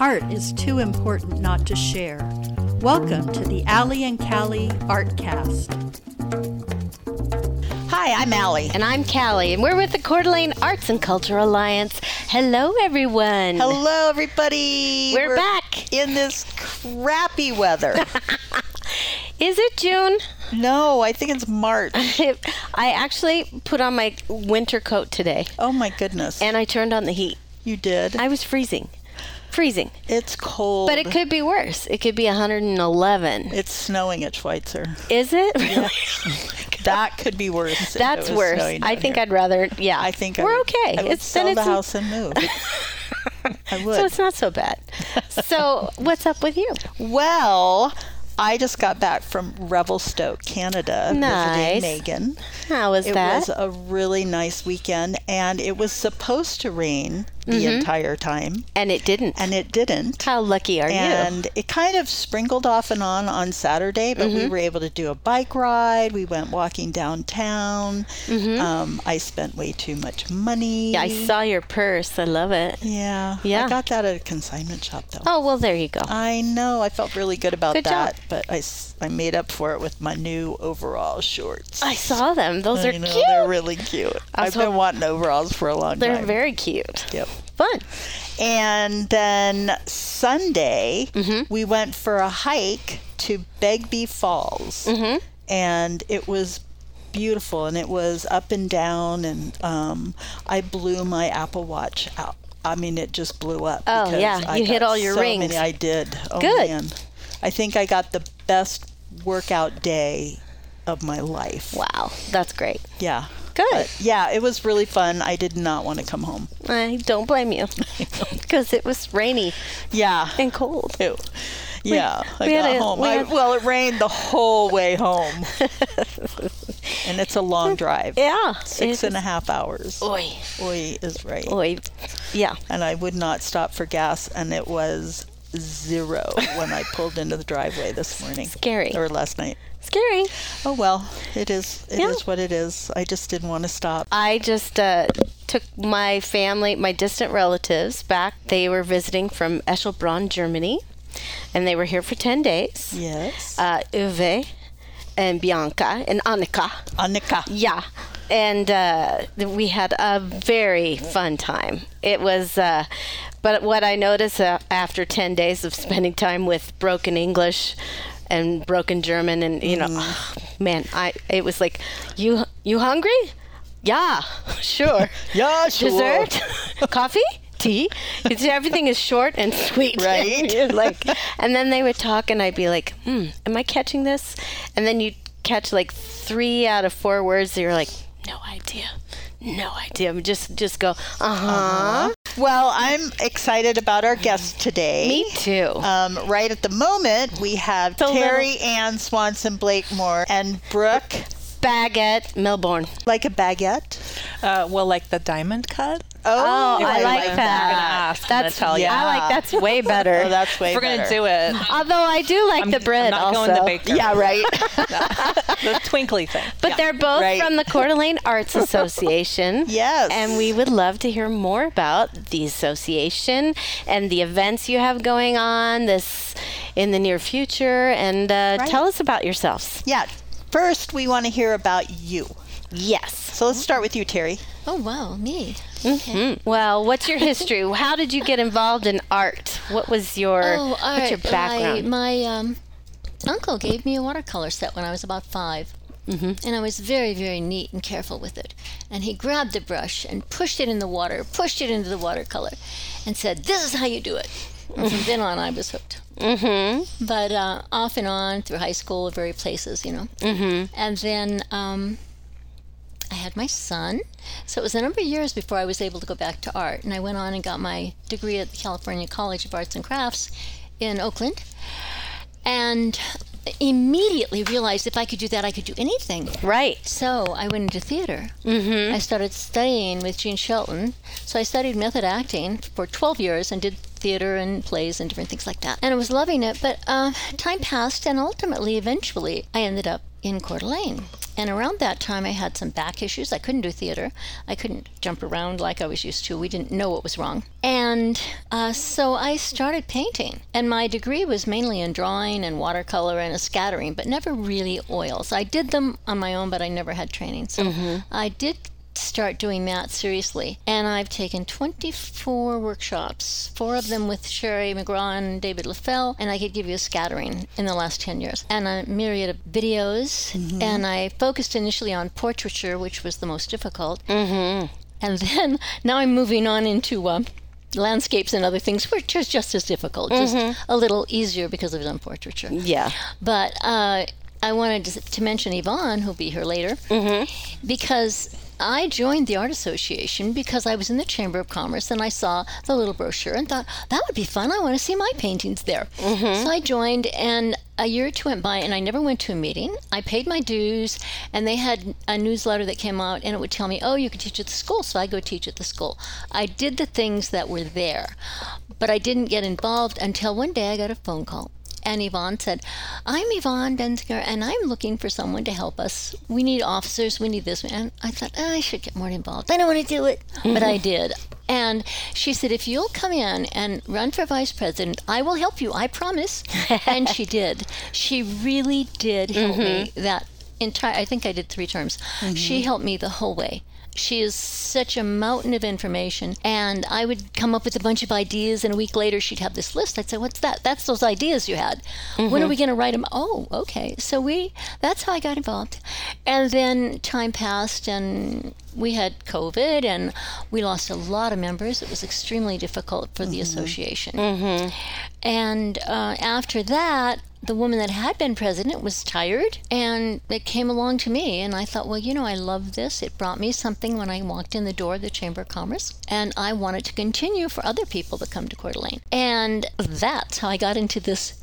Art is too important not to share. Welcome to the Allie and Callie Artcast. Hi, I'm Allie. And I'm Callie, and we're with the Coeur d'Alene Arts and Culture Alliance. Hello, everyone. Hello, everybody. We're, back. in this crappy weather. Is it June? no, I think it's March. I actually put on my winter coat today, Oh my goodness. and I turned on the heat. you did. I was freezing. Freezing. it's cold. But it could be worse. It could be 111. It's snowing at Schweitzer. Is it? Really? That could be worse. That's worse. I think here. I'd rather, yeah. I think we're would- okay. I would it's sell the house and move. I would. so it's not so bad. so what's up with you? well, I just got back from Revelstoke, Canada, Nice. visiting Megan. How was It that? was a really nice weekend, and it was supposed to rain the Mm-hmm. entire time, and it didn't. and it didn't. How lucky are you? And it kind of sprinkled off and on on Saturday, but Mm-hmm. we were able to do a bike ride. We went walking downtown. Um, I spent way too much money. Mm-hmm. Yeah, I saw your purse. I love it. Yeah, Yeah. I got that at a consignment shop though. Oh, well, there you go. I know. I felt really good about Good job. that, but I made up for it with my new overall shorts. I saw them. Those are know, cute. They're really cute. I I've been wanting overalls for a long time. They're very cute. Yep. Fun. And then Sunday, Mm-hmm. we went for a hike to Begbie Falls. Mm-hmm. And it was beautiful and it was up and down. And um, I blew my Apple Watch out. I mean, it just blew up. Oh, yeah. I You hit all your so rings. Many. I did. Oh, Good. man. I think I got the best workout day of my life. Wow, that's great. Yeah. Good. Yeah, it was really fun. I did not want to come home. I don't blame you because it was rainy Yeah. and cold. Ew. Yeah, I we got a- home. we I, well, it rained the whole way home, and it's a long drive. Yeah. Six and a half hours. Oi. Oi is right. Oi. Yeah. And I would not stop for gas, and it was zero when I pulled into the driveway this morning. Scary. Or last night. Scary. Oh well, it is. It is Yeah. what it is. I just didn't want to stop. I just uh, took my family, my distant relatives, back. They were visiting from Eschelbronn, Germany, and they were here for 10 days. Yes. Uh, Uwe and Bianca and Annika. Annika. Yeah. And uh, we had a very fun time. It was, uh, but what I noticed uh, after 10 days of spending time with broken English and broken German, and you know, man, I it was like, you you hungry? Yeah, sure. Yeah, sure. Dessert, coffee, tea. It's, everything is short and sweet, Right. Like, and then they would talk, and I'd be like, "Hmm, am I catching this?" And then you catch like three out of four words. That you're like, "No idea, no idea." Just just go, "Uh huh." Well, I'm excited about our guest today. Me too. Um, right at the moment, we have The Terry Ann Swanson Blakemore and Brooke, Baggette, Milbourne. like a baguette. Uh, well, like the diamond cut. Oh, If I I like was that. gonna ask, I'm that's tell you. I like that's way better. Oh, that's way If we're better. gonna do it. Although I do like I'm- the I'm bread not also. going the baker. Yeah, right. the twinkly thing. But they're both right. from the Coeur d'Alene Arts Association. Yes. And we would love to hear more about the association and the events you have going on this in the near future. And uh, Right. tell us about yourselves. yeah. First, we want to hear about you. Yes. So let's start with you, Terry. Oh wow, me. Mm, Well, what's your history? How did you get involved in art? What was your Oh, all what's your background? My, my um, uncle gave me a watercolor set when I was about 5 Mm-hmm. and I was very, very neat and careful with it. And he grabbed the brush and pushed it in the water, pushed it into the watercolor, and said, "This is how you do it." And from then on, I was hooked. mm-hmm. But uh, off and on through high school, various places, you know. Mm-hmm. And then um, I had my son. So it was a number of years before I was able to go back to art. And I went on and got my degree at the California College of Arts and Crafts in Oakland. And immediately realized if I could do that, I could do anything. Right. So I went into theater. Mm-hmm. I started studying with Jean Shelton. So I studied method acting for 12 years and did theater and plays and different things like that. And I was loving it. But uh, time passed, and ultimately, eventually, I ended up in Coeur d'Alene. And around that time, I had some back issues. I couldn't do theater. I couldn't jump around like I was used to. We didn't know what was wrong. And uh, so I started painting. And my degree was mainly in drawing and watercolor and a scattering, but never really oils. I did them on my own, but I never had training. So I did start doing that seriously. And I've taken 24 workshops, four of them with Sherrie McGraw and David Leffel, and I could give you a scattering in the last 10 years. And a myriad of videos. And I focused initially on portraiture, which was the most difficult. Mm-hmm. And then now I'm moving on into. Uh, Landscapes and other things, which is just as difficult, just a little easier because I've done portraiture. Yeah. But uh, I wanted to, to mention Yvonne, who'll be here later, because I joined the Art Association because I was in the Chamber of Commerce and I saw the little brochure and thought, that would be fun. I want to see my paintings there. Mm-hmm. So I joined, and a year or two went by, and I never went to a meeting. I paid my dues, and they had a newsletter that came out, and it would tell me, oh, you can teach at the school. So I go teach at the school. I did the things that were there, but I didn't get involved until one day I got a phone call. And Yvonne said, I'm Yvonne Benzinger, and I'm looking for someone to help us. We need officers, we need this. And I thought, "Ah, I should get more involved. I don't want to do it. But I mm-hmm. did. And she said, if you'll come in and run for vice president, I will help you. I promise. and she did. She really did help me mm-hmm. that entire, I think I did three terms. She mm-hmm. helped me the whole way. She is such a mountain of information. And I would come up with a bunch of ideas, and a week later, she'd have this list. I'd say, What's that? That's those ideas you had. When are mm-hmm. we going to write them? Oh, okay. So we, that's how I got involved. And then time passed, and we had COVID, and we lost a lot of members. It was extremely difficult for the mm-hmm. association. Mm-hmm. And uh, after that, the woman that had been president was tired and it came along to me and i thought well you know i love this. It brought me something when i walked in the door of the chamber of commerce and i wanted to continue for other people to come to Coeur d'Alene. And that's how i got into this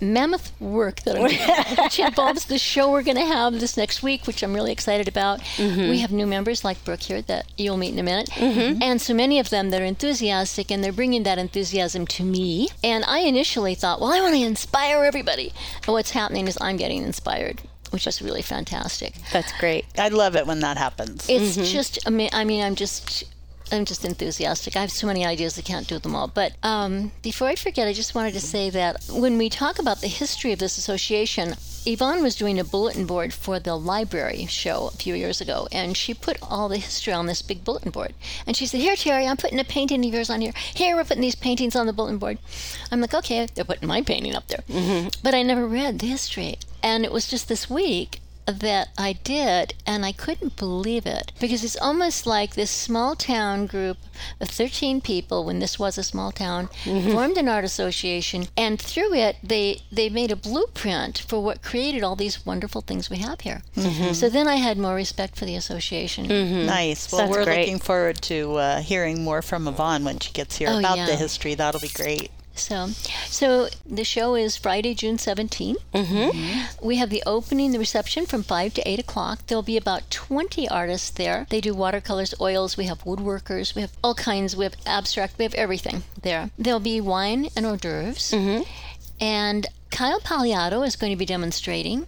mammoth work that I'm doing, which involves the show we're going to have this next week, which I'm really excited about. Mm-hmm. We have new members like Brooke here that you'll meet in a minute, mm-hmm. and so many of them that are enthusiastic and they're bringing that enthusiasm to me. And I initially thought, well, I want to inspire everybody. And what's happening is I'm getting inspired. Which is really fantastic. That's great. I love it when that happens. It's mm-hmm. just, ama- I mean, I'm just, I'm just enthusiastic. I have so many ideas, I can't do them all. But um, before I forget, I just wanted to say that when we talk about the history of this association, Yvonne was doing a bulletin board for the library show a few years ago, and she put all the history on this big bulletin board. And she said, Here, Terry, I'm putting a painting of yours on here. Here, we're putting these paintings on the bulletin board. I'm like, Okay, they're putting my painting up there. But I never read the history. And it was just this week that I did, and I couldn't believe it because it's almost like this small town group of 13 people, when this was a small town, mm-hmm. formed an art association, and through it, they they made a blueprint for what created all these wonderful things we have here. Mm-hmm. So then I had more respect for the association. Mm-hmm. Nice. Well, That's we're great. looking forward to uh, hearing more from Yvonne when she gets here Oh, about yeah. the history. That'll be great. So, so the show is Friday, June 17th. Mm-hmm. We have the opening, the reception from 5 to 8 o'clock. There'll be about 20 artists there. They do watercolors, oils, we have woodworkers, we have all kinds, we have abstract, we have everything there. There'll be wine and hors d'oeuvres. And Kyle Pagliato is going to be demonstrating.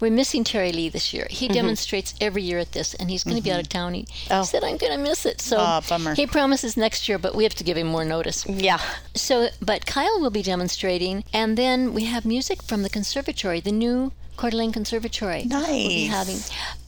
We're missing Terry Lee this year. He demonstrates every year at this, and he's going to be out of town. He, he said, I'm going to miss it. So Aw, bummer. he promises next year, but we have to give him more notice. Yeah. So, but Kyle will be demonstrating, and then we have music from the conservatory, the new Coeur d'Alene Conservatory. We'll be having,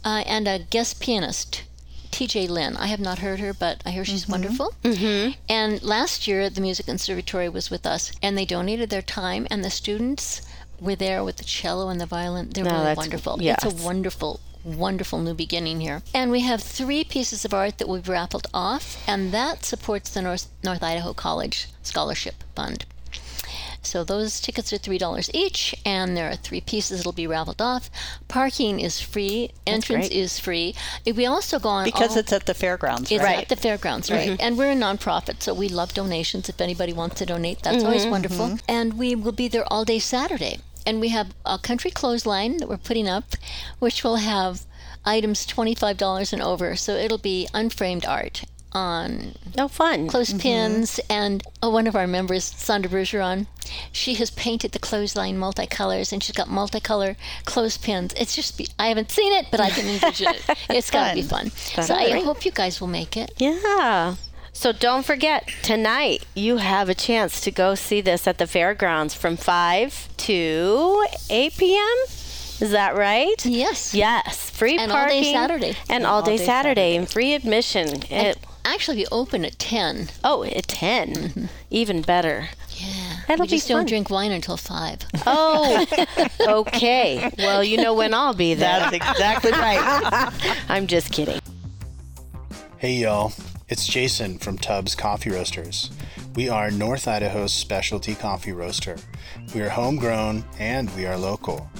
uh, and a guest pianist, T.J. Lynn. I have not heard her, but I hear she's wonderful. Mm-hmm. And last year, the Music Conservatory was with us, and they donated their time, and the students were there with the cello and the violin. They're No, really wonderful. yes. It's a wonderful wonderful new beginning here. And we have three pieces of art that we've raffled off, and that supports the North, North Idaho College Scholarship Fund. So those tickets are three dollars each, and there are three pieces that'll be raffled off. Parking is free. Entrance is free. If we also go on Because all- it's at the fairgrounds, it's right? at the fairgrounds, right? Mm-hmm. And we're a nonprofit, so we love donations. If anybody wants to donate, that's mm-hmm. always wonderful. Mm-hmm. And we will be there all day Saturday. And we have a country clothesline that we're putting up, which will have items $25 and over. So it'll be unframed art on Oh, fun. clothespins. Mm-hmm. And oh, one of our members, Sandra Bergeron, she has painted the clothesline multicolors and she's got multicolor clothespins. It's just, be- I haven't seen it, but I can envision it. It's got to be fun. So I hope you guys will make it. Yeah. So don't forget, tonight you have a chance to go see this at the fairgrounds from 5 to 8 p.m. Is that right? Yes. Yes. Free And all day Saturday. And all day Saturday and free admission. It, Actually, we open at 10. oh, at 10. Mm-hmm. Even better. Yeah. That'll we just be fun. don't drink wine until 5. Oh, okay. Well, you know when I'll be there. That's exactly right. I'm just kidding. Hey y'all, it's Jason from Tubbs Coffee Roasters. We are North Idaho's specialty coffee roaster. We are homegrown and we are local.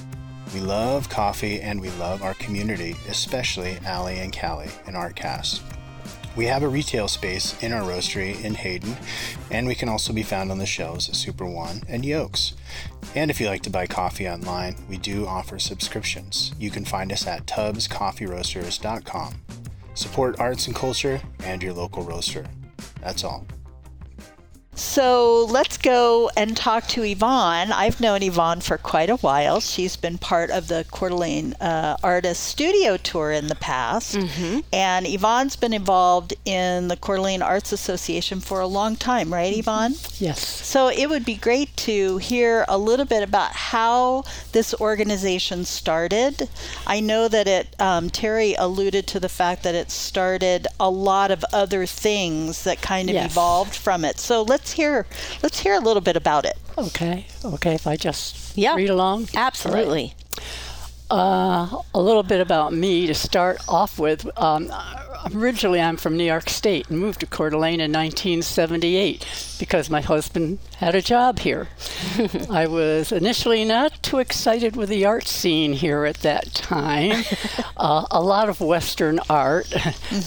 We love coffee and we love our community, especially Allie and Callie and Artcast. We have a retail space in our roastery in Hayden, and we can also be found on the shelves at Super One and Yokes. And if you like to buy coffee online, we do offer subscriptions. You can find us at tubscoffeeroasters.com. Support arts and culture and your local roaster. That's all. So let's go and talk to Yvonne. I've known Yvonne for quite a while. She's been part of the Coeur d'Alene uh, Artist Studio Tour in the past. And Yvonne's been involved in the Coeur d'Alene Arts Association for a long time, right, Yvonne? Yes. So it would be great to hear a little bit about how this organization started. I know that it, um, Terry alluded to the fact that it started a lot of other things that kind of Yes. evolved from it. So let's hear, let's hear a little bit about it. Okay. Okay. If I just Yeah. read along. Absolutely. Uh, a little bit about me to start off with. Um, originally, I'm from New York State and moved to Coeur d'Alene in 1978 because my husband had a job here. I was initially not too excited with the art scene here at that time. uh, a lot of Western art,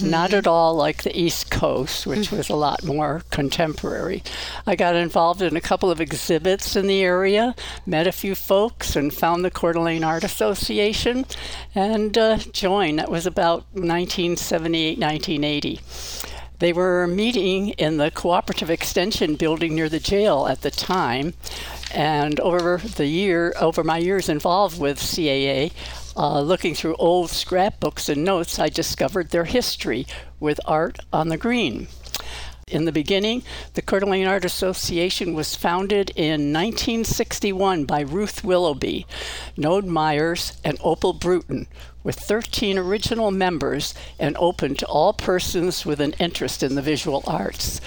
not at all like the East Coast, which was a lot more contemporary. I got involved in a couple of exhibits in the area, met a few folks, and found the Coeur d'Alene Art Association and uh, joined. That was about 1978, 1980. They were meeting in the Cooperative Extension building near the jail at the time. And over the year, over my years involved with CAA, uh, looking through old scrapbooks and notes, I discovered their history with art on the green. In the beginning, the Coeur d'Alene Art Association was founded in 1961 by Ruth Willoughby, Node Myers, and Opal Bruton, with 13 original members and open to all persons with an interest in the visual arts.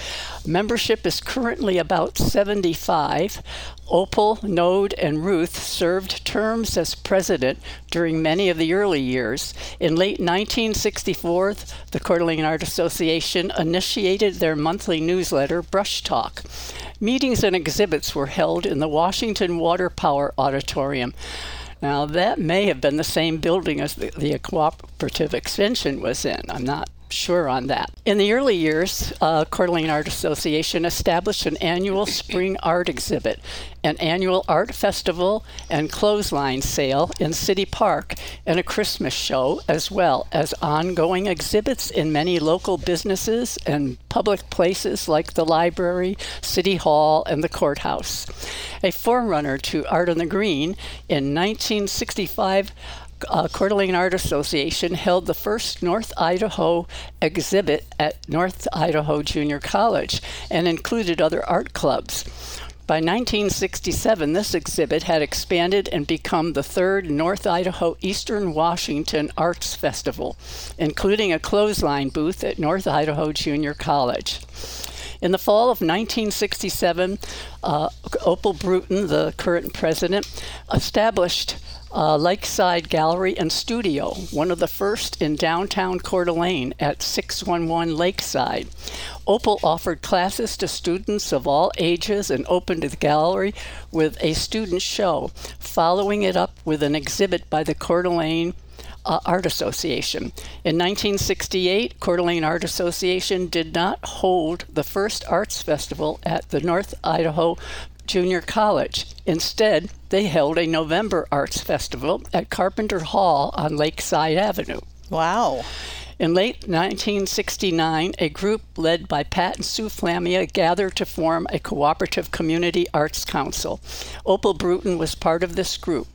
Membership is currently about 75. Opal, Node, and Ruth served terms as president during many of the early years. In late 1964, the Coeur d'Alene Art Association initiated their monthly newsletter, Brush Talk. Meetings and exhibits were held in the Washington Water Power Auditorium. Now, that may have been the same building as the, the cooperative extension was in. I'm not sure on that. In the early years, uh, Coeur d'Alene Art Association established an annual spring art exhibit, an annual art festival and clothesline sale in City Park, and a Christmas show, as well as ongoing exhibits in many local businesses and public places like the library, City Hall, and the courthouse. A forerunner to Art on the Green, in 1965, uh, Coeur d'Alene Art Association held the first North Idaho exhibit at North Idaho Junior College and included other art clubs. By 1967, this exhibit had expanded and become the third North Idaho Eastern Washington Arts Festival, including a clothesline booth at North Idaho Junior College. In the fall of 1967, uh, Opal Bruton, the current president, established uh, Lakeside Gallery and Studio, one of the first in downtown Coeur d'Alene at 611 Lakeside. Opal offered classes to students of all ages and opened the gallery with a student show, following it up with an exhibit by the Coeur d'Alene uh, Art Association. In 1968, Coeur d'Alene Art Association did not hold the first arts festival at the North Idaho Junior College. Instead, they held a November Arts Festival at Carpenter Hall on Lakeside Avenue. Wow. In late 1969, a group led by Pat and Sue Flamia gathered to form a cooperative community arts council. Opal Bruton was part of this group.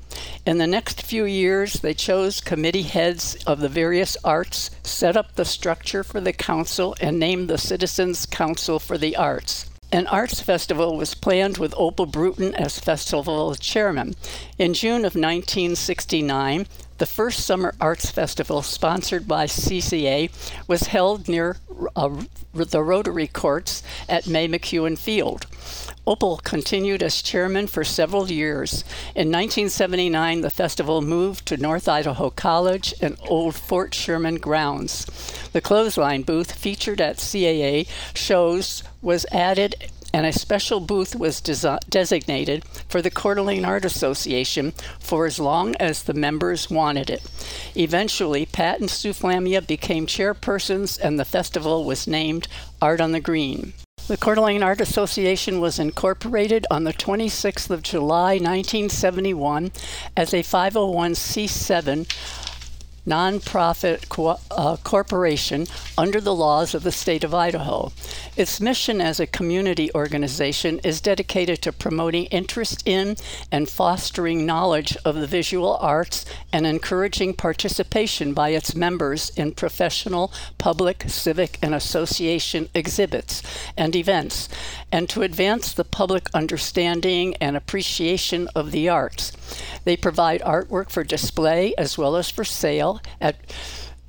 In the next few years, they chose committee heads of the various arts, set up the structure for the council, and named the Citizens Council for the Arts. An arts festival was planned with Opal Bruton as festival chairman. In June of 1969, the first summer arts festival, sponsored by CCA, was held near uh, the Rotary Courts at May McEuen Field. Opal continued as chairman for several years. In 1979, the festival moved to North Idaho College and Old Fort Sherman grounds. The clothesline booth featured at CAA shows was added and a special booth was desi- designated for the Coeur d'Alene Art Association for as long as the members wanted it. Eventually, Pat and Sue Flamia became chairpersons, and the festival was named Art on the Green. The Coeur d'Alene Art Association was incorporated on the 26th of July 1971 as a 501c7 nonprofit co- uh, corporation under the laws of the state of Idaho. Its mission as a community organization mm-hmm. is dedicated to promoting interest in and fostering knowledge of the visual arts and encouraging participation by its members in professional, public, civic, and association exhibits and events, and to advance the public understanding and appreciation of the arts. They provide artwork for display as well as for sale at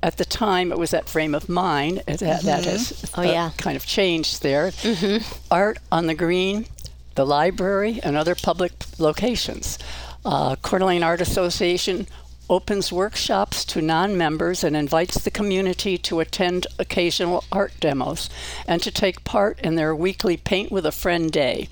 at the time it was that frame of mind that, that has Oh, uh, yeah. kind of changed there. Art on the green the library and other public locations. Uh, Coeur d'Alene art association opens workshops to non-members and invites the community to attend occasional art demos and to take part in their weekly paint with a friend day.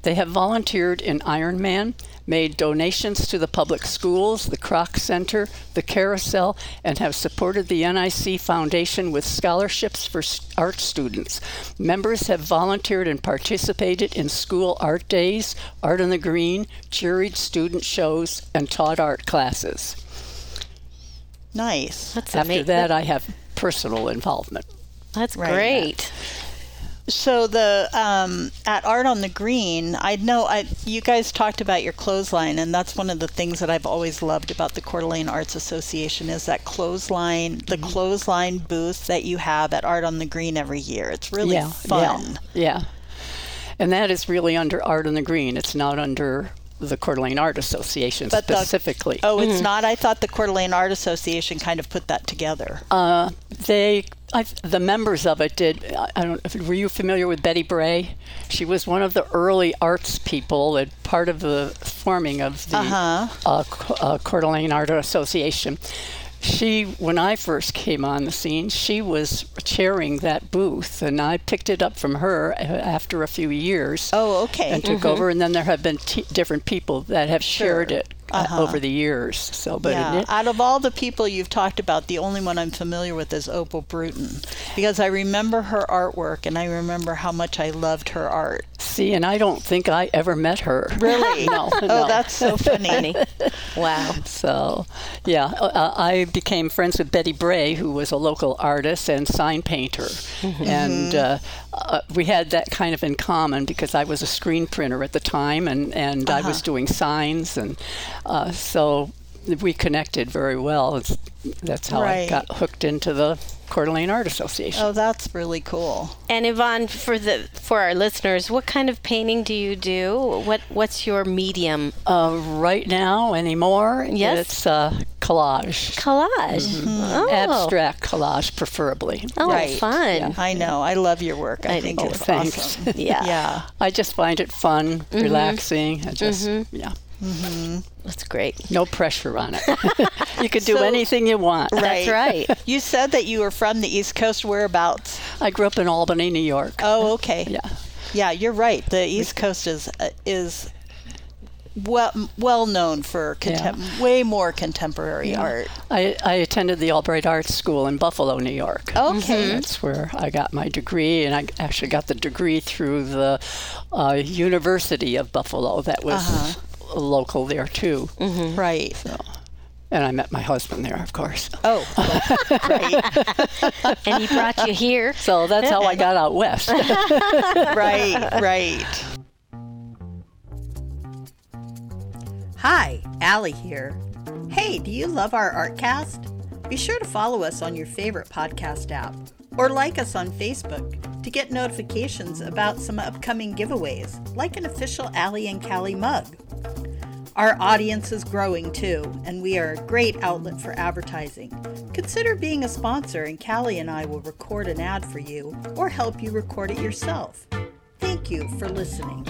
They have volunteered in Ironman, made donations to the public schools, the Kroc Center, the Carousel, and have supported the NIC Foundation with scholarships for art students. Members have volunteered and participated in school art days, art on the green, juried student shows, and taught art classes. Nice. That's After ama- that, I have personal involvement. That's Right. great. So the um, at Art on the Green, I know I you guys talked about your clothesline, and that's one of the things that I've always loved about the Coeur d'Alene Arts Association is that clothesline, the Mm-hmm. clothesline booth that you have at Art on the Green every year. It's really yeah, fun. Yeah, yeah. And that is really under Art on the Green. It's not under the Coeur d'Alene Art Association But the- specifically. Oh, Mm-hmm. it's not. I thought the Coeur d'Alene Art Association kind of put that together. Uh, they, I, the members of it did. I don't. Were you familiar with Betty Bray? She was one of the early arts people and part of the forming of the Uh-huh. uh, uh, Coeur d'Alene Art Association. She, when I first came on the scene, she was chairing that booth, and I picked it up from her uh, after a few years. Oh, okay. And took over, and then there have been t- different people that have shared Sure. it uh, over the years. So, but yeah, out of all the people you've talked about, the only one I'm familiar with is Opal Bruton because I remember her artwork and I remember how much I loved her art. See, and I don't think I ever met her. Really? no, Oh, no. that's so funny. Funny. wow. So, yeah, uh, I became friends with Betty Bray, who was a local artist and sign painter. And uh, uh, we had that kind of in common because I was a screen printer at the time and, and I was doing signs. And uh, so we connected very well. It's, that's how Right. I got hooked into the Coeur d'Alene Art Association. Oh, that's really cool. And Yvonne, for the for our listeners, what kind of painting do you do? What what's your medium? Uh, right now, anymore, Yes. it's uh, collage. Collage. Oh. Abstract collage, preferably. Oh, Right. fun. I know. I love your work. I, I think do it's too. Thanks. awesome. Yeah. Yeah. I just find it fun, relaxing. I just, yeah, That's great. no pressure on it. you can do So- anything you want. That's right. You said that you were from the East Coast. Whereabouts? I grew up in Albany, New York. Oh, okay. Yeah. Yeah, you're right. The East Coast is uh, is well well known for contem- way more contemporary art. I, I attended the Albright Arts School in Buffalo, New York. Okay. That's where I got my degree, and I actually got the degree through the uh, University of Buffalo, that was local there too. Mm-hmm. Right. So. And I met my husband there, of course. Oh, right, And he brought you here. So that's how I got out west. right, right. Hi, Allie here. Hey, do you love our Artcast? Be sure to follow us on your favorite podcast app or like us on Facebook to get notifications about some upcoming giveaways, like an official Allie and Callie mug. Our audience is growing too, and we are a great outlet for advertising. Consider being a sponsor, and Callie and I will record an ad for you or help you record it yourself. Thank you for listening.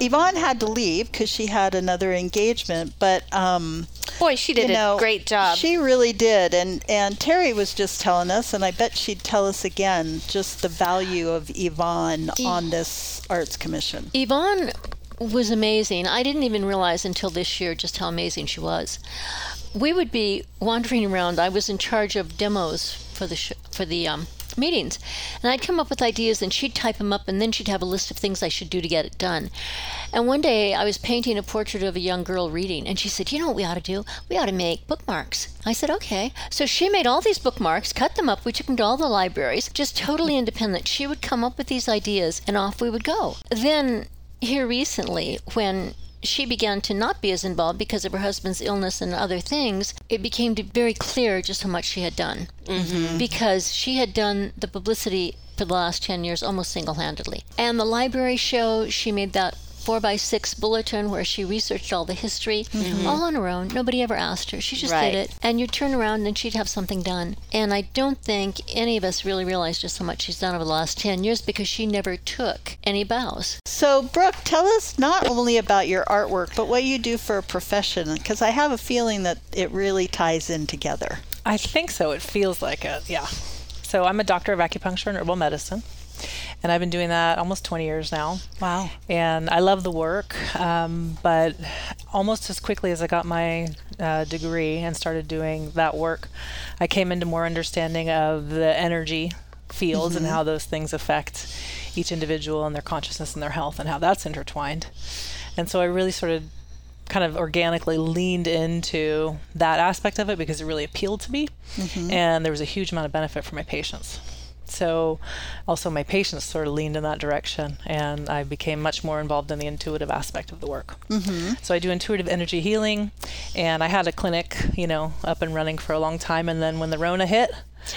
Yvonne had to leave because she had another engagement, but um, Boy, she did you know, a great job. She really did, and and Terry was just telling us, and I bet she'd tell us again just the value of Yvonne on this arts commission. Yvonne was amazing. I didn't even realize until this year just how amazing she was. We would be wandering around. I was in charge of demos for the sh- for the um, meetings, and I'd come up with ideas, and she'd type them up, and then she'd have a list of things I should do to get it done. And one day I was painting a portrait of a young girl reading, and she said, "You know what we ought to do? We ought to make bookmarks." I said, "Okay." So she made all these bookmarks, cut them up. We took them to all the libraries, just totally independent. She would come up with these ideas, and off we would go. Then here recently when she began to not be as involved because of her husband's illness and other things, it became very clear just how much she had done. Mm-hmm. Because she had done the publicity for the last 10 years almost single handedly. And the library show, she made that four by six bulletin where she researched all the history mm-hmm. all on her own. Nobody ever asked her. She just Right. did it. And you'd turn around and she'd have something done. And I don't think any of us really realized just how much she's done over the last 10 years because she never took any bows. So, Brooke, tell us not only about your artwork, but what you do for a profession, because I have a feeling that it really ties in together. I think so. It feels like it. Yeah. So I'm a doctor of acupuncture and herbal medicine, and I've been doing that almost 20 years now. Wow. And I love the work, um, but almost as quickly as I got my uh, degree and started doing that work, I came into more understanding of the energy fields and how those things affect each individual and their consciousness and their health and how that's intertwined. And so I really sort of kind of organically leaned into that aspect of it because it really appealed to me and there was a huge amount of benefit for my patients so also my patients sort of leaned in that direction and i became much more involved in the intuitive aspect of the work mm-hmm. so i do intuitive energy healing and i had a clinic you know up and running for a long time and then when the rona hit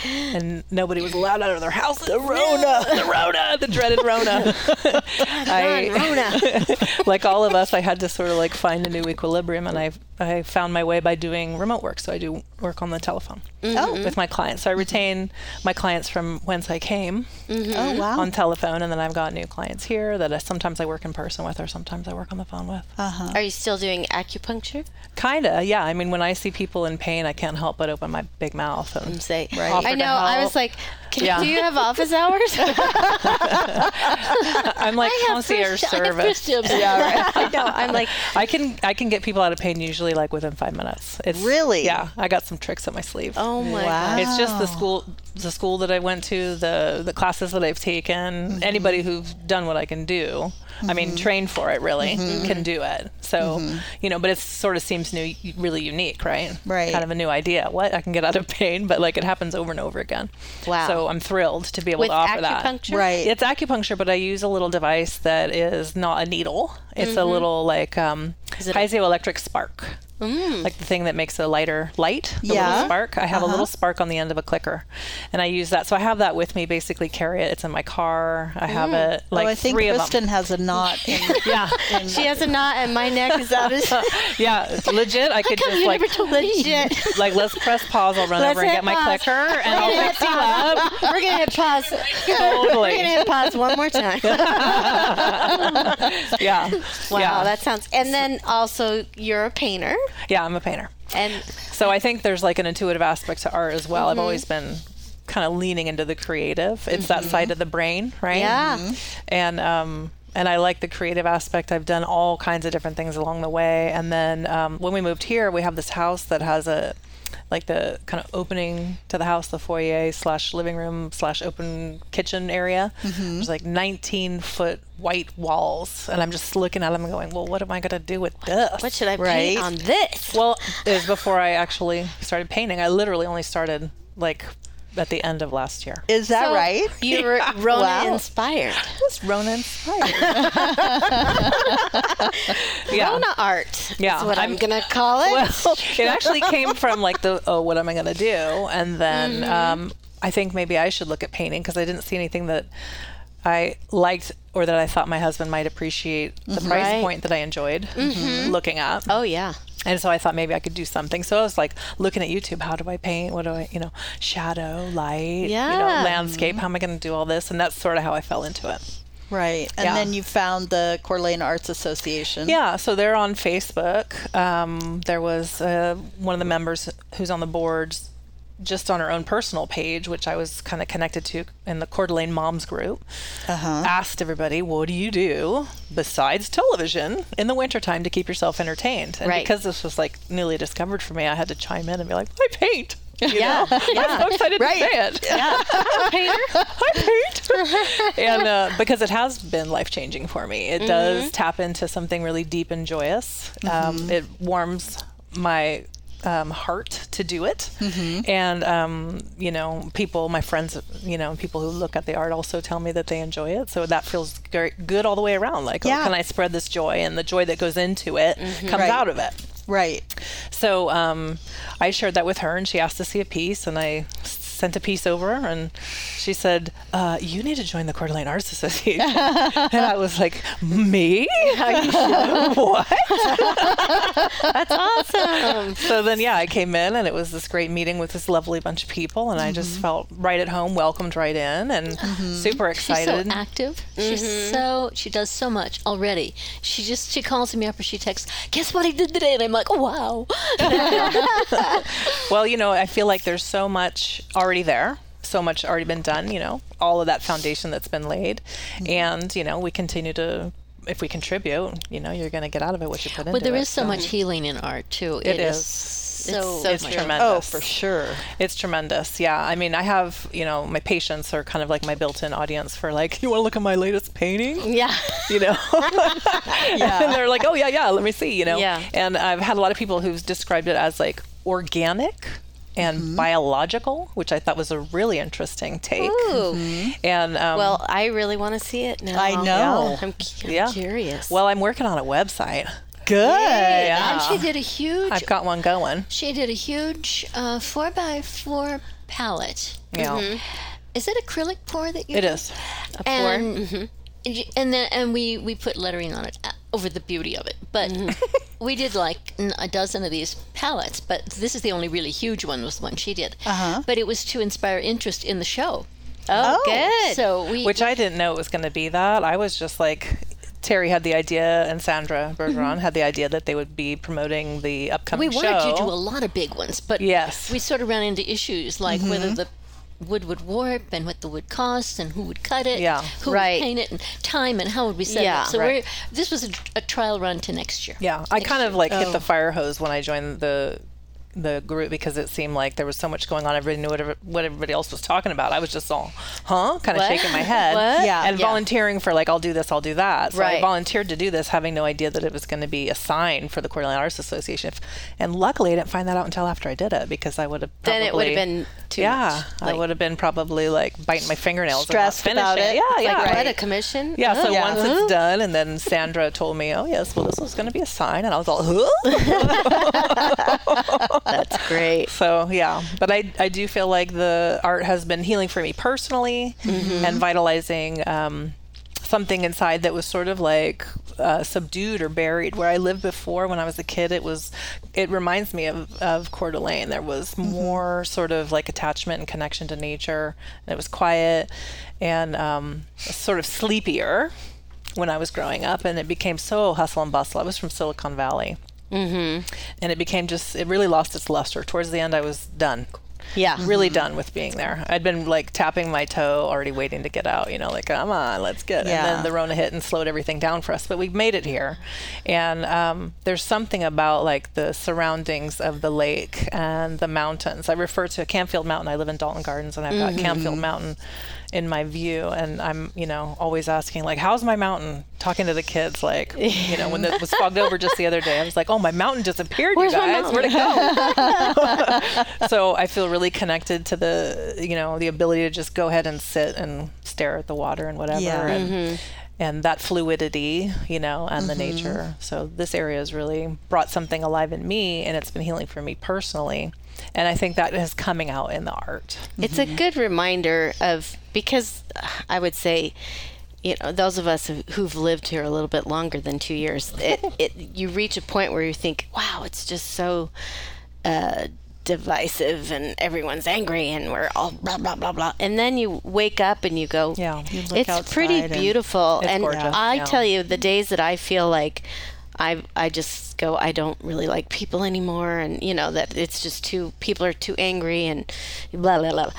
and nobody was allowed out of their house. The Rona, the Rona, the dreaded Rona. I, like all of us, I had to sort of like find a new equilibrium, and I I found my way by doing remote work. So I do work on the telephone with my clients. So I retain my clients from whence I came Oh, wow. on telephone, and then I've got new clients here that I, sometimes I work in person with, or sometimes I work on the phone with. Uh-huh. Are you still doing acupuncture? Kinda, yeah. I mean, when I see people in pain, I can't help but open my big mouth and Say, offer I to know. I was like, Can, Yeah. do you have office hours? I'm like concierge first- I have service. first dibs. Yeah, right. I know. I'm like, I can I can get people out of pain usually like within five minutes. It's, Really? Yeah, I got some tricks up my sleeve. oh my Wow. god. It's just the school, the school that I went to, the the classes that I've taken. Anybody mm-hmm. who's done what I can do, I mean, mm-hmm. trained for it really mm-hmm. can do it. So mm-hmm. you know, but it sort of seems new, really unique, right? Right. Kind of a new idea. What I can get out of pain, but like it happens over and over again. Wow. So I'm thrilled to be able With to offer that. acupuncture? Right. It's acupuncture, but I use a little device that is not a needle. It's a little like um, Is it a- piezoelectric spark. Like the thing that makes a lighter light, the Yeah. little spark. I have a little uh-huh. spark on the end of a clicker, and I use that. So I have that with me. Basically, carry it. It's in my car. I have mm. it like oh, I think three Kristen of them. has a knot. In, Yeah, She has a knot, and my neck is out of yeah, it's legit. I could just like legit. like let's press pause. I'll run Let's over and hit get my clicker, and I'll gonna fix you up. We're gonna hit pause. Totally. We're gonna hit pause one more time. Yeah, Wow, yeah, that sounds. And then also, you're a painter, yeah. I'm a painter. and So I think there's like an intuitive aspect to art as well. I've always been kind of leaning into the creative. It's that side of the brain, right? Yeah. And um and I like the creative aspect. I've done all kinds of different things along the way. And then um, when we moved here, we have this house that has a like the kind of opening to the house, the foyer slash living room slash open kitchen area. Mm-hmm. There's like 19 foot white walls, and I'm just looking at them and going, "Well, what am I gonna do with this?" What should I Right. paint on this? Well, it was before I actually started painting. I literally only started like at the end of last year. Is that So right? You were Rona Wow. inspired. It's Rona inspired. yeah. Rona art. Yeah, what I'm, I'm- gonna call it. Well, it actually came from like the oh, what am I going to do? And then Mm-hmm. um, I think maybe I should look at painting because I didn't see anything that I liked or that I thought my husband might appreciate the price Right. point that I enjoyed looking at. oh yeah. And so I thought maybe I could do something. So I was like looking at YouTube. How do I paint? What do I, you know, shadow, light, you know, landscape? How am I going to do all this? And that's sort of how I fell into it. Right. And Yeah. then you found the Coeur d'Alene Arts Association. Yeah, so they're on Facebook. Um, there was uh, one of the members who's on the boards just on her own personal page, which I was kind of connected to in the Coeur d'Alene Moms group, Uh-huh. asked everybody, what do you do besides television in the wintertime to keep yourself entertained? And Right. because this was like newly discovered for me, I had to chime in and be like, I paint. You Yeah, know? yeah. I'm so excited Right. to say it. Yeah. I paint. and uh, because it has been life changing for me, it does tap into something really deep and joyous. Um, it warms my um, heart to do it. And, um, you know, people, my friends, you know, people who look at the art also tell me that they enjoy it. So that feels very good all the way around. Like, Yeah. oh, can I spread this joy? And the joy that goes into it comes Right. out of it. Right. So um, I shared that with her, and she asked to see a piece, and I sent a piece over, and she said, uh, "You need to join the Coeur d'Alene Arts Association." and I was like, "Me? what?" That's awesome. so then, yeah, I came in, and it was this great meeting with this lovely bunch of people, and I just mm-hmm. felt right at home, welcomed right in, and mm-hmm. super She's so excited. active. She's mm-hmm. so she does so much already. She just she calls me up or she texts, "Guess what I did today?" And I'm like, "Oh wow!" Well, you know, I feel like there's so much already there, so much already been done, you know, all of that foundation that's been laid. Mm-hmm. And, you know, we continue to, if we contribute, you know, you're going to get out of it what you put into But there it. is so much healing in art too. It is. is. So, so It's tremendous. Oh, for sure. It's tremendous. Yeah. I mean, I have, you know, my patients are kind of like my built in audience for like, you want to look at my latest painting? Yeah. you know Yeah. and they're like oh yeah yeah let me see you know Yeah. and i've had a lot of people who've described it as like organic and Mm-hmm. biological which i thought was a really interesting take Ooh. and um, Well, I really want to see it now. I know. I'm, cu- I'm yeah curious. well i'm working on a website Good. yeah and she did a huge. i've got one going she did a huge uh, four by four palette. yeah Is it acrylic pour that you? it do? is a pour. and Mhm. and then and we we put lettering on it over the beauty of it but mm-hmm. we did like a dozen of these palettes but this is the only really huge one was the one she did Uh-huh. but it was to inspire interest in the show Oh, Oh. good. so we which i didn't know it was going to be that i was just like Terry had the idea, and Sandra Bergeron mm-hmm. had the idea that they would be promoting the upcoming. we wanted show. to do a lot of big ones but Yes. we sort of ran into issues like whether mm-hmm. the wood would warp and what the wood costs and who would cut it Yeah. who Right. would paint it and time and how would we set Yeah, it so right. we're this was a, a trial run to next year Yeah, I kind of like hit Oh. the fire hose when I joined the the group because it seemed like there was so much going on. Everybody knew what, every- what everybody else was talking about. I was just all, huh, kind of What? shaking my head. What? Yeah. And Yeah. volunteering for like, I'll do this, I'll do that. So I volunteered to do this, having no idea that it was going to be a sign for the Coeur d'Alene Arts Association. And luckily, I didn't find that out until after I did it because I would have probably, then it would have been too yeah, much. I would have been probably like biting my fingernails, Stressed and not about finishing. it. Yeah, Like, yeah. what, a commission? Yeah, so Yeah. once it's uh-huh. done, and then Sandra told me, "Oh yes, well this was going to be a sign," and I was all, "Huh?" That's great. so yeah. But I I do feel like the art has been healing for me personally and vitalizing um, something inside that was sort of like uh, subdued or buried. Where I lived before when I was a kid, it was it reminds me of of Coeur d'Alene. There was more sort of like attachment and connection to nature. And it was quiet and um, sort of sleepier when I was growing up, and it became so hustle and bustle. I was from Silicon Valley, mm-hmm. and it became just it really lost its luster. Towards the end, I was done. Yeah. really done with being there. I'd been like tapping my toe, already waiting to get out. You know, like come on, let's get. Yeah. And then the Rona hit and slowed everything down for us, but we made it here. And um, there's something about like the surroundings of the lake and the mountains. I refer to Canfield Mountain. I live in Dalton Gardens, and I've got Canfield Mountain in my view and i'm you know always asking like how's my mountain talking to the kids like you know when it was fogged over just the other day i was like oh my mountain disappeared Where's you my guys where'd it go so i feel really connected to the you know the ability to just go ahead and sit and stare at the water and whatever Yeah. and mm-hmm. and that fluidity, you know, and the mm-hmm. nature. So this area has really brought something alive in me, and it's been healing for me personally. And I think that is coming out in the art. It's a mm-hmm. good reminder of because I would say, you know, those of us who- who've lived here a little bit longer than two years, it, it you reach a point where you think, wow, it's just so uh, divisive and everyone's angry and we're all blah blah blah blah, and then you wake up and you go, Yeah. You look it's pretty and- beautiful. And gorgeous, I yeah. tell you, the days that I feel like I I just go, I don't really like people anymore, and you know that it's just too people are too angry and blah blah blah.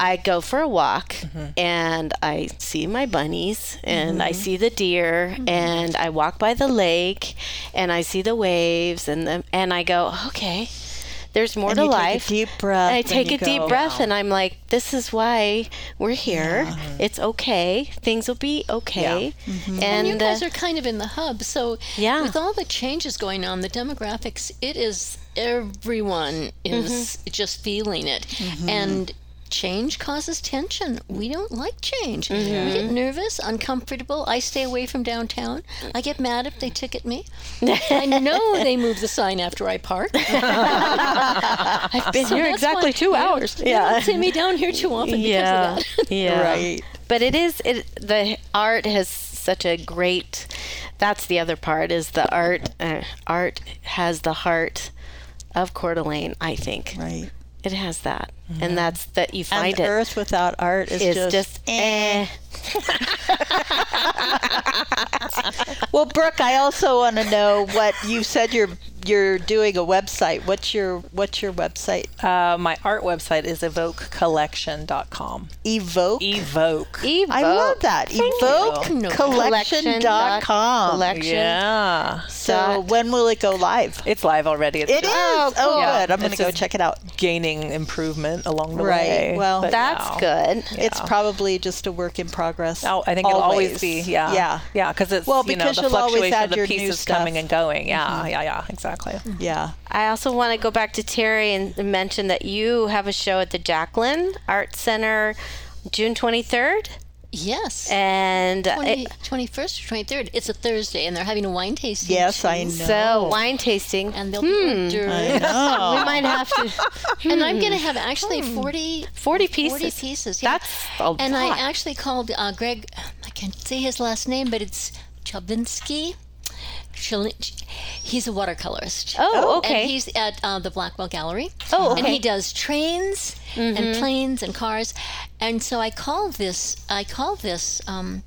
I go for a walk Mm-hmm. and I see my bunnies and I Mm-hmm. see the deer and I walk by the lake and I see the waves and the, and I go, okay, there's more And to you take a life. deep breath I take you a deep go, breath and I'm like, this is why we're here. It's okay. Things will be okay. Mm-hmm. And, And you guys uh, are kind of in the hub. So Yeah. with all the changes going on, the demographics, it is everyone is just feeling it. And change causes tension. We don't like change. We get nervous, uncomfortable. I stay away from downtown. I get mad if they ticket me. I know they move the sign after I park. I've been So here exactly why two you don't- hours. You don't see me down here too often yeah. because of that. yeah. Right. But it is it the art has such a great that's the other part is the art uh, art has the heart of Coeur d'Alene, I think. Right. It has that. And that's that you find And it Earth without art is, is just, just eh. Well, Brooke, I also want to know what you said you're you're doing a website. What's your what's your website? Uh, my art website is evokecollection.com. Evoke. Evoke. Evoke. I love that. Evoke Collection. Yeah. So dot- when will it go live? It's live already. It's It is. just Oh, Yeah. good. I'm going to go check it out. gaining improvement along the Right. way. Right. Well, but That's yeah. good. It's probably just a work in progress. Oh, I think it'll always be. Yeah. Yeah. Yeah, because it's Well, you know the fluctuation of the pieces coming and going. Yeah. Yeah. Yeah. Exactly. Yeah. I also want to go back to Terry and mention that you have a show at the Jacklin Art Center June 23rd. Yes. And uh, 20, 21st or 23rd. It's a Thursday, and they're having a wine tasting. Yes, I know. so wine tasting. And they'll be hors d'oeuvres. Oh. we might have to. And I'm going to have actually 40, 40 40 pieces. pieces. Yeah. That's a And I actually called uh, Greg, I can't say his last name, but it's Chavinsky. He's a watercolorist. Oh, okay. And he's at uh, the Blackwell Gallery. Oh, okay. And he does trains and planes and cars. And so I call this, I call this um,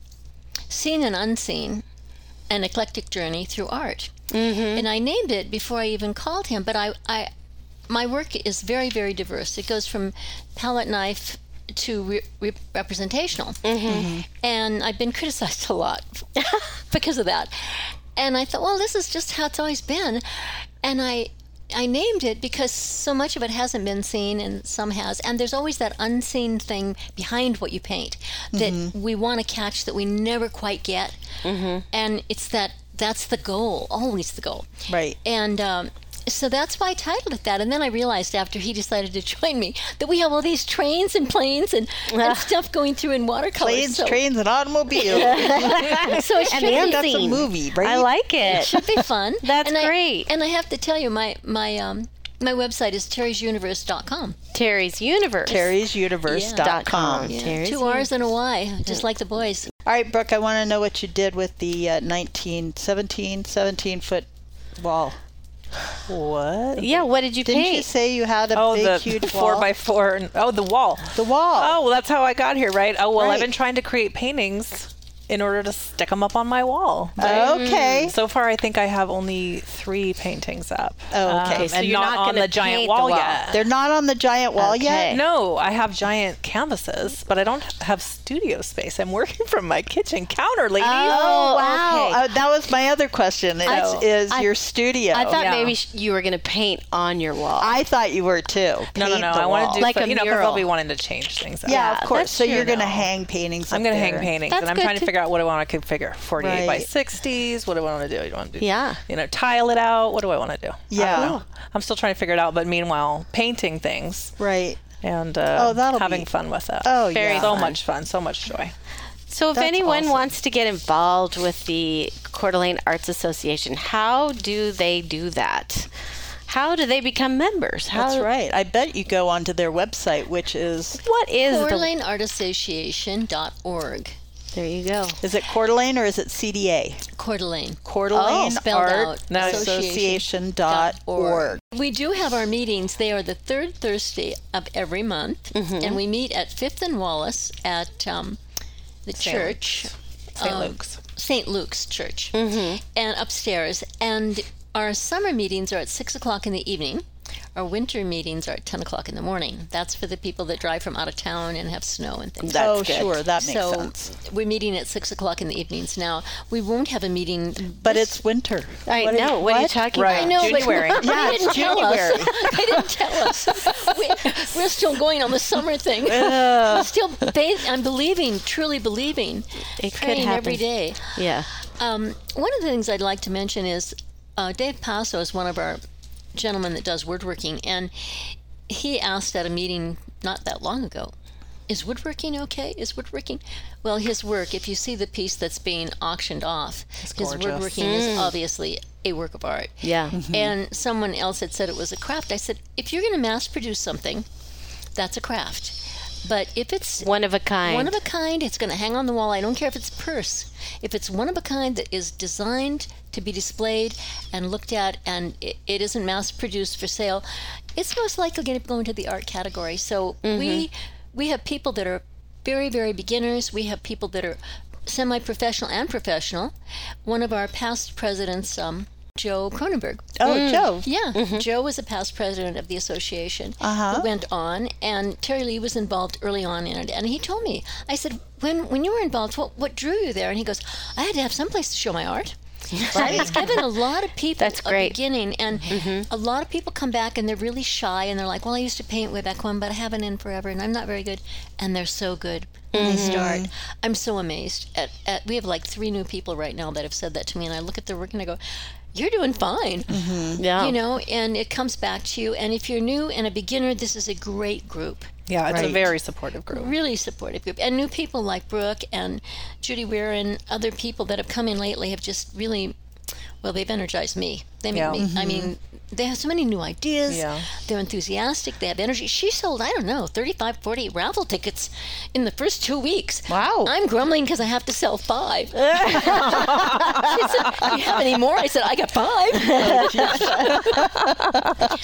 seen and unseen, an eclectic journey through art. And I named it before I even called him. But I, I, my work is very, very diverse. It goes from palette knife to re- re- representational. And I've been criticized a lot because of that. And I thought, well, this is just how it's always been. And I I named it because so much of it hasn't been seen and some has. And there's always that unseen thing behind what you paint that we want to catch that we never quite get. And it's that that's the goal, always the goal. Right. And um, so that's why I titled it that. And then I realized after he decided to join me that we have all these trains and planes and, and stuff going through in watercolors. Planes, so, trains, and automobiles. so it should be That's a movie, right? I like it. should be fun. That's and I- great. and I have to tell you, my my um my website is terry'suniverse.com. Terry's Universe. Terry'sUniverse.com. Yeah. Terry's Two R's and a Y, just like the boys. All right, Brooke, I want to know what you did with the uh, 19, 17, 17 foot wall. What? Yeah, what did you Didn't paint? you say you had a Oh, big, the huge four wall? by four. And, oh, the wall. the wall. Oh, well, that's how I got here, right? Oh, well, Right. I've been trying to create paintings in order to stick them up on my wall. Okay. So far, I think I have only three paintings up. Oh, okay. Um, So and you're not, not on gonna the giant paint the wall wall. yet. They're not on the giant wall Okay. yet. No, I have giant canvases, but I don't have studio space. I'm working from my kitchen counter, ladies. Oh, wow. okay. Uh, that was my other question. Is, I- is I- your studio? I thought Yeah. maybe sh- you were going to paint on your wall. I thought you were too. no, no, no. I want to do, Like but, a you know, because mural. I'll be wanting to change things. up. Yeah, Yeah, of course. So you're going to hang paintings. I'm going to hang paintings, That's and I'm trying to to- figure out what I want to configure. 48 by 60s. What do I want to do? You want to do? Yeah. You know, tile it out. What do I want to do? I Yeah. don't know. I'm still trying to figure it out. But meanwhile, painting things Right. and uh, Oh, that'll having be- fun with it. Oh, Very yeah. so fun. much fun, so much joy. So, if That's anyone awesome. wants to get involved with the Coeur d'Alene Arts Association, how do they do that? How do they become members? How, That's right. I bet you go onto their website, which is What is Coeur the? d'Alene Art Association.org. There you go. is it Coeur d'Alene or is it CDA? Coeur d'Alene. Coeur d'Alene spelled Art out. No, Association dot org. We do have our meetings. They are the third Thursday of every month, and we meet at Fifth and Wallace at um, the church, St. um, Luke's. St. Luke's Church, and upstairs. And our summer meetings are at six o'clock in the evening. Our winter meetings are at ten o'clock in the morning. That's for the people that drive from out of town and have snow and things. oh, good. sure. That makes so sense. we're meeting at six o'clock in the evenings now. We won't have a meeting, But this- it's winter. I What are- know. What, are you what? talking Right. I about? know, January. but Yeah, they it's didn't tell us. January. they didn't tell us. We, we're still going on the summer thing. We're still, ba- I'm believing, truly believing, It could praying every happen. day. Yeah. Um, one of the things I'd like to mention is uh, Dave Paso is one of our gentlemen that does woodworking, and he asked at a meeting not that long ago, "Is woodworking okay? Is woodworking?" Well, his work, if you see the piece that's being auctioned off, his gorgeous. woodworking is mm. obviously a work of art. Yeah. Mm-hmm. And someone else had said it was a craft. I said, if you're going to mass produce something, that's a craft. But if it's One of a kind. one of a kind, it's going to hang on the wall. I don't care if it's purse. If it's one of a kind that is designed to be displayed and looked at and it, it isn't mass produced for sale, it's most likely going to go into the art category. So we we have people that are very very beginners. We have people that are semi-professional and professional. One of our past presidents, um, Joe Cronenberg, Oh, mm. Joe. yeah, mm-hmm. Joe was a past president of the association Uh-huh. who went on, and Terry Lee was involved early on in it. And he told me, I said, when when you were involved, what what drew you there? And he goes, I had to have some place to show my art. Right? It's given a lot of people That's a great. beginning, and mm-hmm. a lot of people come back and they're really shy, and they're like, "Well, I used to paint way back when, but I haven't in forever, and I'm not very good." And they're so good when they mm-hmm. start. I'm so amazed. At, at we have like three new people right now that have said that to me, and I look at their work and I go, "You're doing fine." Mm-hmm. yeah. you know and it comes back to you and if you're new and a beginner this is a great group Yeah, it's a very supportive group. really supportive group and new people like brooke and judy weir and other people that have come in lately have just really well they've energized me they make Yeah. me i mm-hmm. mean they have so many new ideas Yeah. they're enthusiastic they have energy she sold i don't know 35 40 raffle tickets in the first two weeks Wow. i'm grumbling because i have to sell five she said do you have any more i said i got five oh,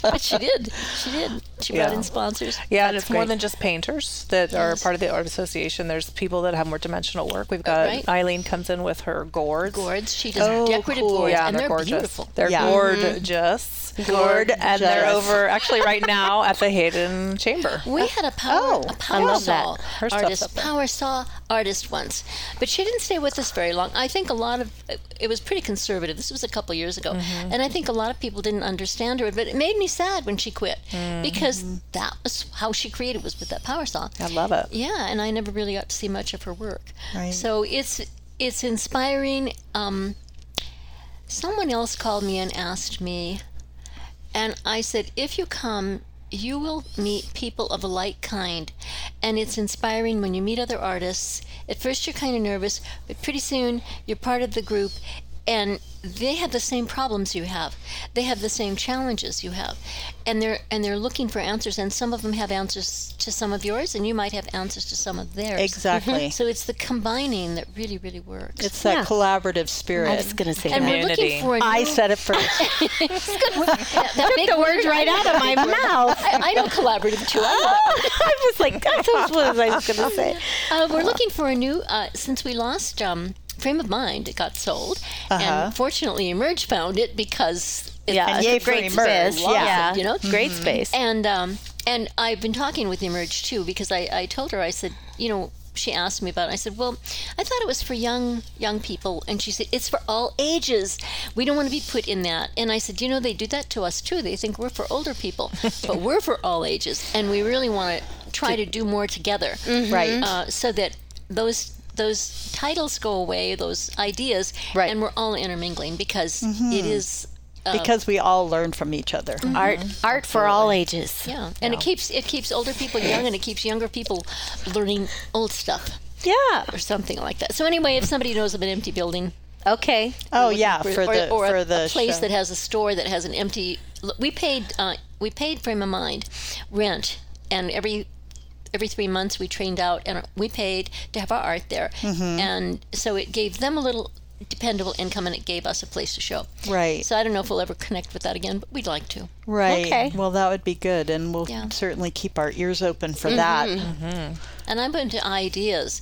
but she did. She did. She brought Yeah. in sponsors. Yeah, That's it's more than just painters that are part of the art association. There's people that have more dimensional work. We've got Right. Eileen comes in with her gourds. Gourds. She does Oh, decorative cool. gourds, Yeah, and they're, they're, gorgeous. beautiful. They're Yeah. gorgeous. Mm-hmm. Gourd, and they're over actually right now at the Hayden Chamber. We had a power, Oh, a power love saw that. Her artist, power saw artist once, but she didn't stay with us very long. I think a lot of it was pretty conservative. This was a couple years ago, Mm-hmm. and I think a lot of people didn't understand her. But it made me sad when she quit Mm-hmm. because that was how she created was with that power saw. I love it. Yeah, and I never really got to see much of her work. Right. So it's it's inspiring. Um, someone else called me and asked me, and I said, if you come, you will meet people of a like kind, and it's inspiring when you meet other artists. At first, you're kind of nervous, but pretty soon you're part of the group. And they have the same problems you have. They have the same challenges you have, and they're and they're looking for answers. And some of them have answers to some of yours, and you might have answers to some of theirs. Exactly. So it's the combining that really, really works. It's that Yeah. collaborative spirit. I was going to say and that. we're looking for a new, I said it first. that big the words right out of my mouth. I, I know collaborative too. I. I was like, that's what I was going to say. Uh, we're looking for a new, uh, since we lost um, Frame of Mind, it got sold. And fortunately, Emerge found it because it's Yeah, yay for great Emerge, space. yeah. Yeah, you know? great space. And um, and I've been talking with Emerge too because I, I told her I said you know she asked me about it. I said well I thought it was for young young people and she said it's for all ages. We don't want to be put in that. And I said you know they do that to us too. They think we're for older people, but we're for all ages and we really want to try to do more together. Right. Uh, so that those those titles go away, those ideas, Right. and we're all intermingling because mm-hmm. it is uh, because we all learn from each other. Mm-hmm. Art, art for all ages. Yeah, and it keeps it keeps older people young, and it keeps younger people learning old stuff Yeah. or something like that. So anyway, if somebody knows of an empty building, Okay. Oh yeah, for, for or, the or for a, the a place show. that has a store that has an empty, we paid uh, we paid Frame of Mind rent, and every every three months we trained out, and we paid to have our art there, Mm-hmm. and so it gave them a little dependable income, and it gave us a place to show. Right. So I don't know if we'll ever connect with that again, but we'd like to. Right. Okay. Well, that would be good, and we'll Yeah. certainly keep our ears open for mm-hmm. that. Mm-hmm. And I'm into ideas.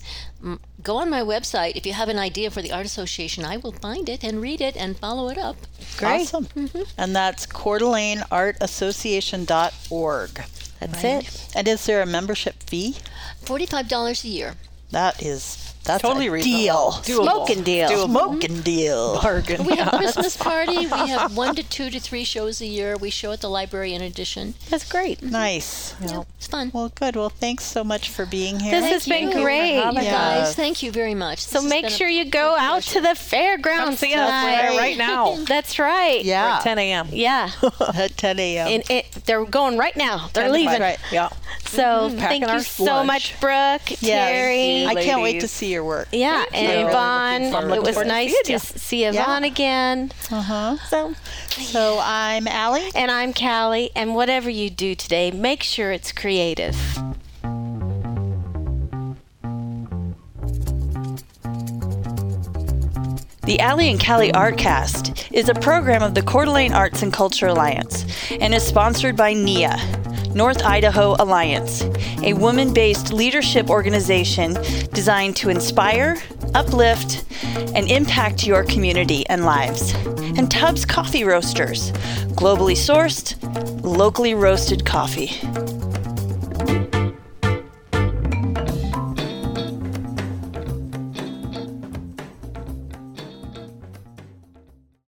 Go on my website. If you have an idea for the Art Association, I will find it and read it and follow it up. Awesome. Mm-hmm. And that's Coeur d'Alene Art Association.org. That's it. And is there a membership fee? Forty-five dollars a year. That is that's Totally real. Deal. Do a reasonable. deal. Smoking deal. Smoking deal. Bargain. We have a Christmas party. We have one to two to three shows a year. We show at the library in addition. That's great. Mm-hmm. Nice. Yeah, it's fun. Well, good. Well, thanks so much for being here. This has been you. great. Yeah. Guys, thank you very much. So make sure you go out to the fairgrounds See us. Tonight. there right now. That's right. yeah, 10 a.m. Yeah. at 10 a.m. and it, they're going right now. They're leaving. right. Yeah. So thank you so much, Brooke, Yes. Terry. I can't wait to see your work. yeah, and you. Yvonne. I'm It was forward to nice to see Yvonne again. Uh huh. So, So I'm Allie. and I'm Callie. And whatever you do today, make sure it's creative. The Allie and Callie Artcast is a program of the Coeur d'Alene Arts and Culture Alliance and is sponsored by NIA, North Idaho Alliance, a woman based leadership organization designed to inspire, uplift, and impact your community and lives. And Tubbs Coffee Roasters, globally sourced, locally roasted coffee.